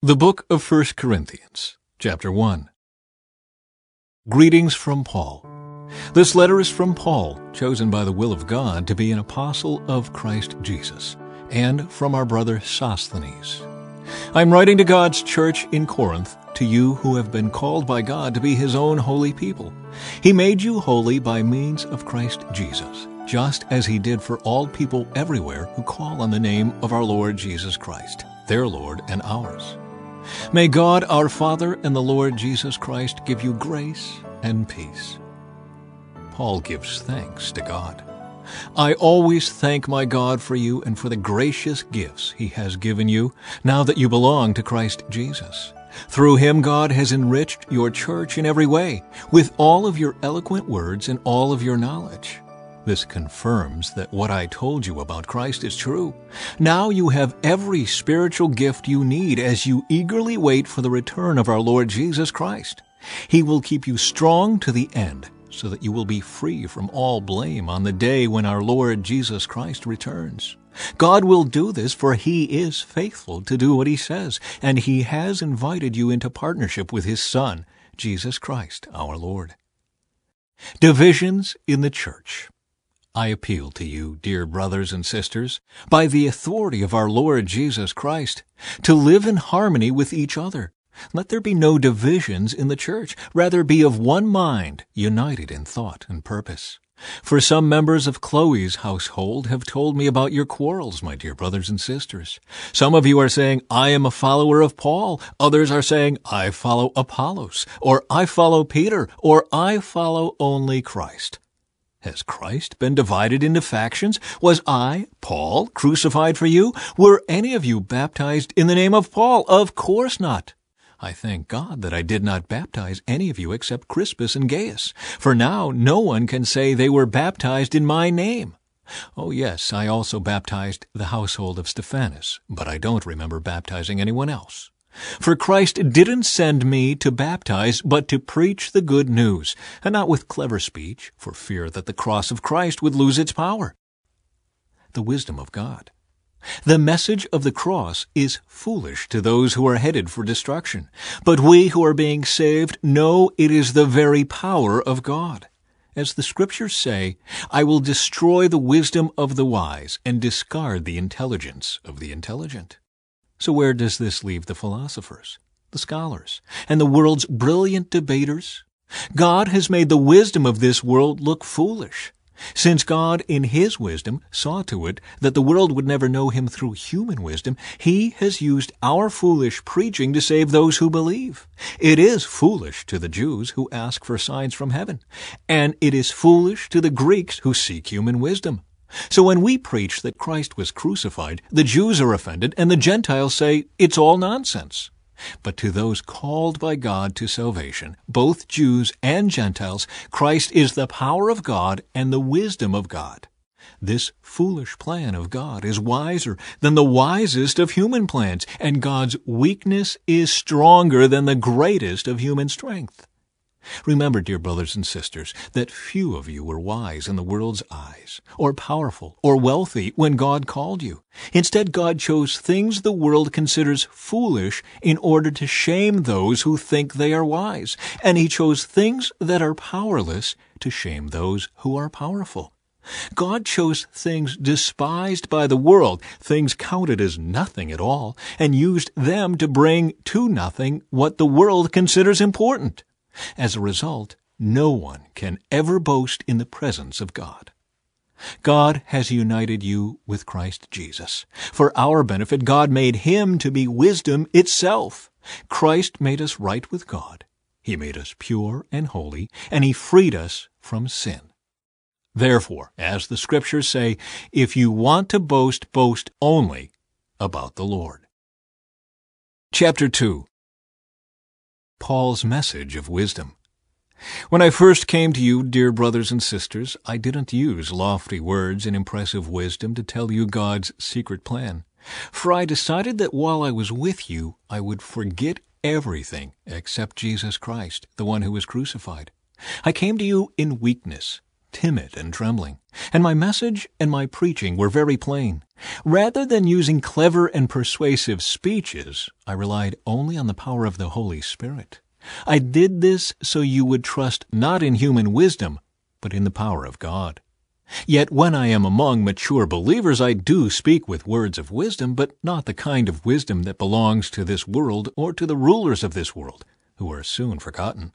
The Book of First Corinthians, Chapter 1 Greetings from Paul. This letter is from Paul, chosen by the will of God to be an apostle of Christ Jesus, and from our brother Sosthenes. I'm writing to God's church in Corinth, to you who have been called by God to be his own holy people. He made you holy by means of Christ Jesus, just as he did for all people everywhere who call on the name of our Lord Jesus Christ, their Lord and ours. May God our Father and the Lord Jesus Christ give you grace and peace. Paul gives thanks to God. I always thank my God for you and for the gracious gifts he has given you now that you belong to Christ Jesus. Through him God has enriched your church in every way, with all of your eloquent words and all of your knowledge. This confirms that what I told you about Christ is true. Now you have every spiritual gift you need as you eagerly wait for the return of our Lord Jesus Christ. He will keep you strong to the end so that you will be free from all blame on the day when our Lord Jesus Christ returns. God will do this for He is faithful to do what He says, and He has invited you into partnership with His Son, Jesus Christ our Lord. Divisions in the Church I appeal to you, dear brothers and sisters, by the authority of our Lord Jesus Christ, to live in harmony with each other. Let there be no divisions in the church. Rather be of one mind, united in thought and purpose. For some members of Chloe's household have told me about your quarrels, my dear brothers and sisters. Some of you are saying, I am a follower of Paul. Others are saying, I follow Apollos, or I follow Peter, or I follow only Christ. Has Christ been divided into factions? Was I, Paul, crucified for you? Were any of you baptized in the name of Paul? Of course not. I thank God that I did not baptize any of you except Crispus and Gaius, for now no one can say they were baptized in my name. Oh, yes, I also baptized the household of Stephanas, but I don't remember baptizing anyone else. For Christ didn't send me to baptize, but to preach the good news, and not with clever speech, for fear that the cross of Christ would lose its power. The wisdom of God. The message of the cross is foolish to those who are headed for destruction, but we who are being saved know it is the very power of God. As the Scriptures say, I will destroy the wisdom of the wise and discard the intelligence of the intelligent. So where does this leave the philosophers, the scholars, and the world's brilliant debaters? God has made the wisdom of this world look foolish. Since God, in His wisdom, saw to it that the world would never know Him through human wisdom, He has used our foolish preaching to save those who believe. It is foolish to the Jews who ask for signs from heaven, and it is foolish to the Greeks who seek human wisdom. So when we preach that Christ was crucified, the Jews are offended and the Gentiles say it's all nonsense. But to those called by God to salvation, both Jews and Gentiles, Christ is the power of God and the wisdom of God. This foolish plan of God is wiser than the wisest of human plans, and God's weakness is stronger than the greatest of human strength. Remember, dear brothers and sisters, that few of you were wise in the world's eyes, or powerful, or wealthy when God called you. Instead, God chose things the world considers foolish in order to shame those who think they are wise, and He chose things that are powerless to shame those who are powerful. God chose things despised by the world, things counted as nothing at all, and used them to bring to nothing what the world considers important. As a result, no one can ever boast in the presence of God. God has united you with Christ Jesus. For our benefit, God made him to be wisdom itself. Christ made us right with God. He made us pure and holy, and he freed us from sin. Therefore, as the scriptures say, if you want to boast, boast only about the Lord. Chapter 2 Paul's message of wisdom. When I first came to you, dear brothers and sisters, I didn't use lofty words and impressive wisdom to tell you God's secret plan. For I decided that while I was with you, I would forget everything except Jesus Christ, the one who was crucified. I came to you in weakness, timid and trembling, and my message and my preaching were very plain. Rather than using clever and persuasive speeches, I relied only on the power of the Holy Spirit. I did this so you would trust not in human wisdom, but in the power of God. Yet when I am among mature believers, I do speak with words of wisdom, but not the kind of wisdom that belongs to this world or to the rulers of this world, who are soon forgotten.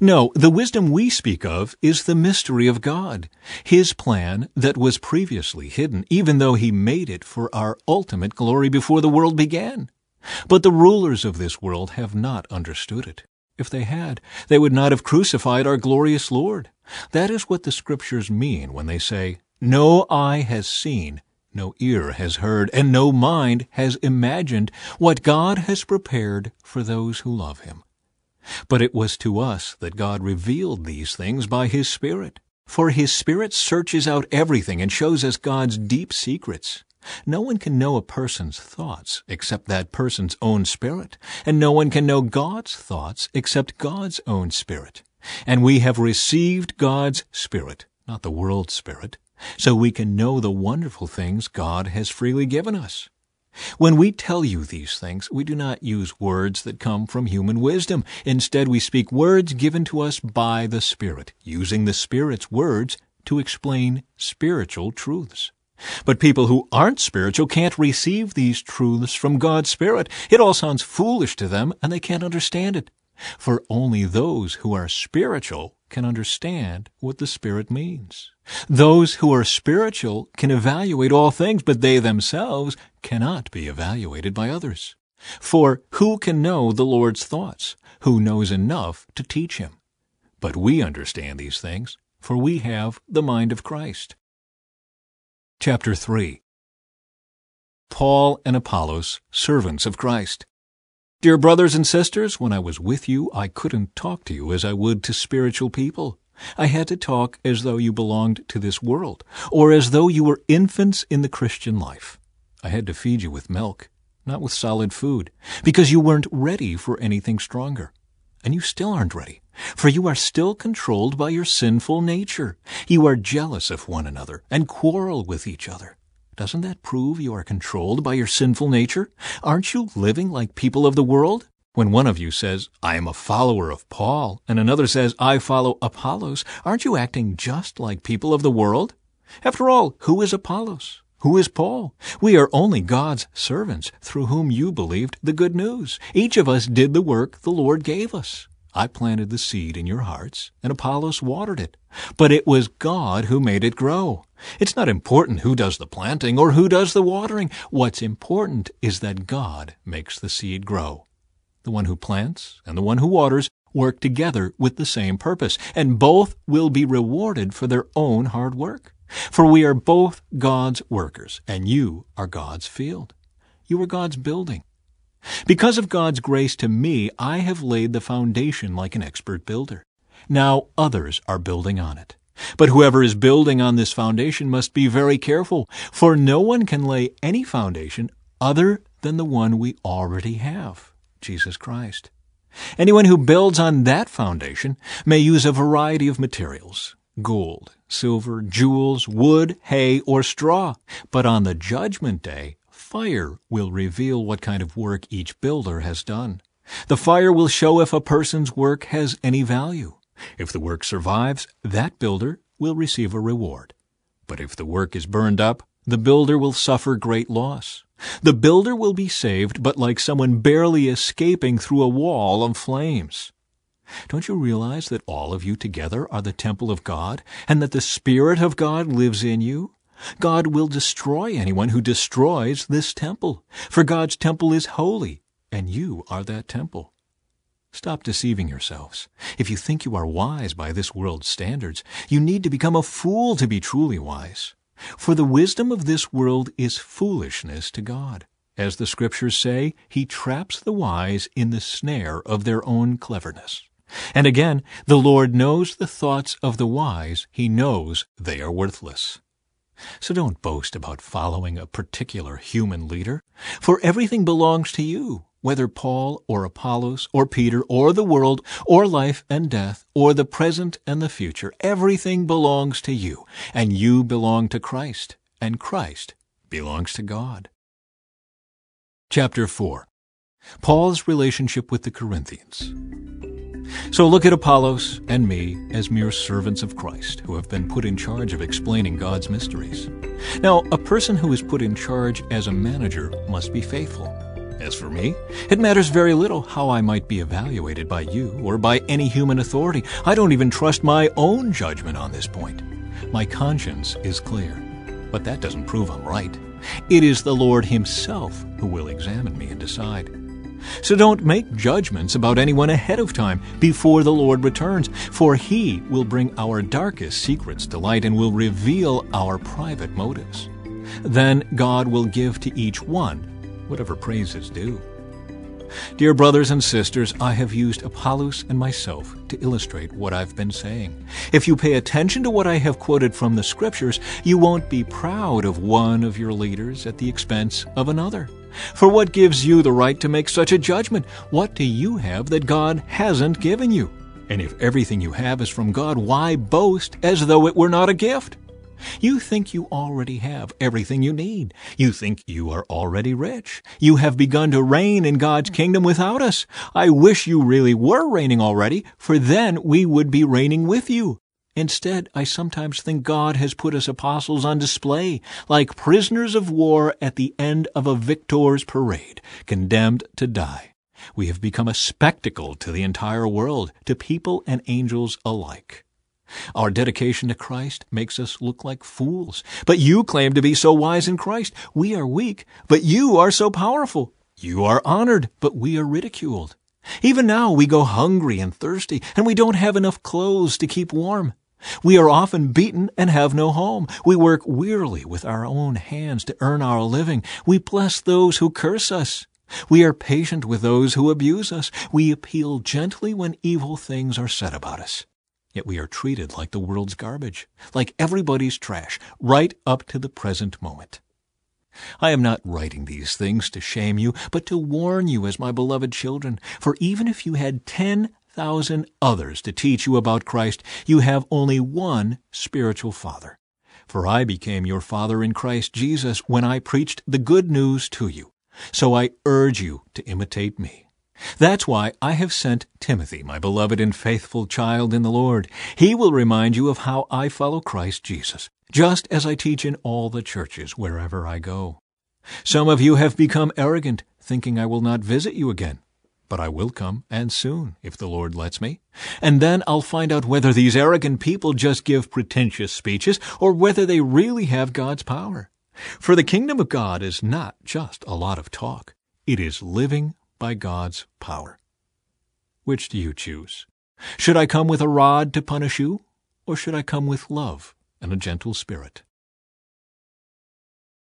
No, the wisdom we speak of is the mystery of God, His plan that was previously hidden, even though He made it for our ultimate glory before the world began. But the rulers of this world have not understood it. If they had, they would not have crucified our glorious Lord. That is what the Scriptures mean when they say, No eye has seen, no ear has heard, and no mind has imagined what God has prepared for those who love Him. But it was to us that God revealed these things by His Spirit. For His Spirit searches out everything and shows us God's deep secrets. No one can know a person's thoughts except that person's own spirit, and no one can know God's thoughts except God's own spirit. And we have received God's spirit, not the world's spirit, so we can know the wonderful things God has freely given us. When we tell you these things, we do not use words that come from human wisdom. Instead, we speak words given to us by the Spirit, using the Spirit's words to explain spiritual truths. But people who aren't spiritual can't receive these truths from God's Spirit. It all sounds foolish to them, and they can't understand it. For only those who are spiritual can understand what the Spirit means. Those who are spiritual can evaluate all things, but they themselves cannot be evaluated by others. For who can know the Lord's thoughts? Who knows enough to teach him? But we understand these things, for we have the mind of Christ. Chapter 3 Paul and Apollos, servants of Christ. Dear brothers and sisters, when I was with you, I couldn't talk to you as I would to spiritual people. I had to talk as though you belonged to this world, or as though you were infants in the Christian life. I had to feed you with milk, not with solid food, because you weren't ready for anything stronger. And you still aren't ready, for you are still controlled by your sinful nature. You are jealous of one another and quarrel with each other. Doesn't that prove you are controlled by your sinful nature? Aren't you living like people of the world? When one of you says, I am a follower of Paul, and another says, I follow Apollos, aren't you acting just like people of the world? After all, who is Apollos? Who is Paul? We are only God's servants through whom you believed the good news. Each of us did the work the Lord gave us. I planted the seed in your hearts, and Apollos watered it. But it was God who made it grow. It's not important who does the planting or who does the watering. What's important is that God makes the seed grow. The one who plants and the one who waters work together with the same purpose, and both will be rewarded for their own hard work. For we are both God's workers, and you are God's field. You are God's building. Because of God's grace to me, I have laid the foundation like an expert builder. Now others are building on it. But whoever is building on this foundation must be very careful, for no one can lay any foundation other than the one we already have, Jesus Christ. Anyone who builds on that foundation may use a variety of materials gold, silver, jewels, wood, hay, or straw. But on the judgment day, fire will reveal what kind of work each builder has done. The fire will show if a person's work has any value. If the work survives, that builder will receive a reward. But if the work is burned up, the builder will suffer great loss. The builder will be saved, but like someone barely escaping through a wall of flames. Don't you realize that all of you together are the temple of God, and that the Spirit of God lives in you? God will destroy anyone who destroys this temple, for God's temple is holy, and you are that temple. Stop deceiving yourselves. If you think you are wise by this world's standards, you need to become a fool to be truly wise. For the wisdom of this world is foolishness to God. As the Scriptures say, He traps the wise in the snare of their own cleverness. And again, the Lord knows the thoughts of the wise. He knows they are worthless. So don't boast about following a particular human leader, for everything belongs to you, whether Paul or Apollos or Peter or the world or life and death or the present and the future, everything belongs to you, and you belong to Christ, and Christ belongs to God. Chapter 4 Paul's relationship with the Corinthians. So look at Apollos and me as mere servants of Christ who have been put in charge of explaining God's mysteries. Now, a person who is put in charge as a manager must be faithful. As for me, it matters very little how I might be evaluated by you or by any human authority. I don't even trust my own judgment on this point. My conscience is clear, but that doesn't prove I'm right. It is the Lord Himself who will examine me and decide. So don't make judgments about anyone ahead of time before the Lord returns, for He will bring our darkest secrets to light and will reveal our private motives. Then God will give to each one whatever praise is due. Dear brothers and sisters, I have used Apollos and myself to illustrate what I've been saying. If you pay attention to what I have quoted from the Scriptures, you won't be proud of one of your leaders at the expense of another. For what gives you the right to make such a judgment? What do you have that God hasn't given you? And if everything you have is from God, why boast as though it were not a gift? You think you already have everything you need. You think you are already rich. You have begun to reign in God's kingdom without us. I wish you really were reigning already, for then we would be reigning with you. Instead, I sometimes think God has put us apostles on display, like prisoners of war at the end of a victor's parade, condemned to die. We have become a spectacle to the entire world, to people and angels alike. Our dedication to Christ makes us look like fools. But you claim to be so wise in Christ. We are weak, but you are so powerful. You are honored, but we are ridiculed. Even now we go hungry and thirsty, and we don't have enough clothes to keep warm. We are often beaten and have no home. We work wearily with our own hands to earn our living. We bless those who curse us. We are patient with those who abuse us. We appeal gently when evil things are said about us. Yet we are treated like the world's garbage, like everybody's trash, right up to the present moment. I am not writing these things to shame you, but to warn you as my beloved children. For even if you had ten thousand others to teach you about Christ, you have only one spiritual father. For I became your father in Christ Jesus when I preached the good news to you. So I urge you to imitate me. That's why I have sent Timothy, my beloved and faithful child in the Lord. He will remind you of how I follow Christ Jesus, just as I teach in all the churches wherever I go. Some of you have become arrogant, thinking I will not visit you again. But I will come, and soon, if the Lord lets me. And then I'll find out whether these arrogant people just give pretentious speeches, or whether they really have God's power. For the kingdom of God is not just a lot of talk. It is living by God's power. Which do you choose? Should I come with a rod to punish you, or should I come with love and a gentle spirit?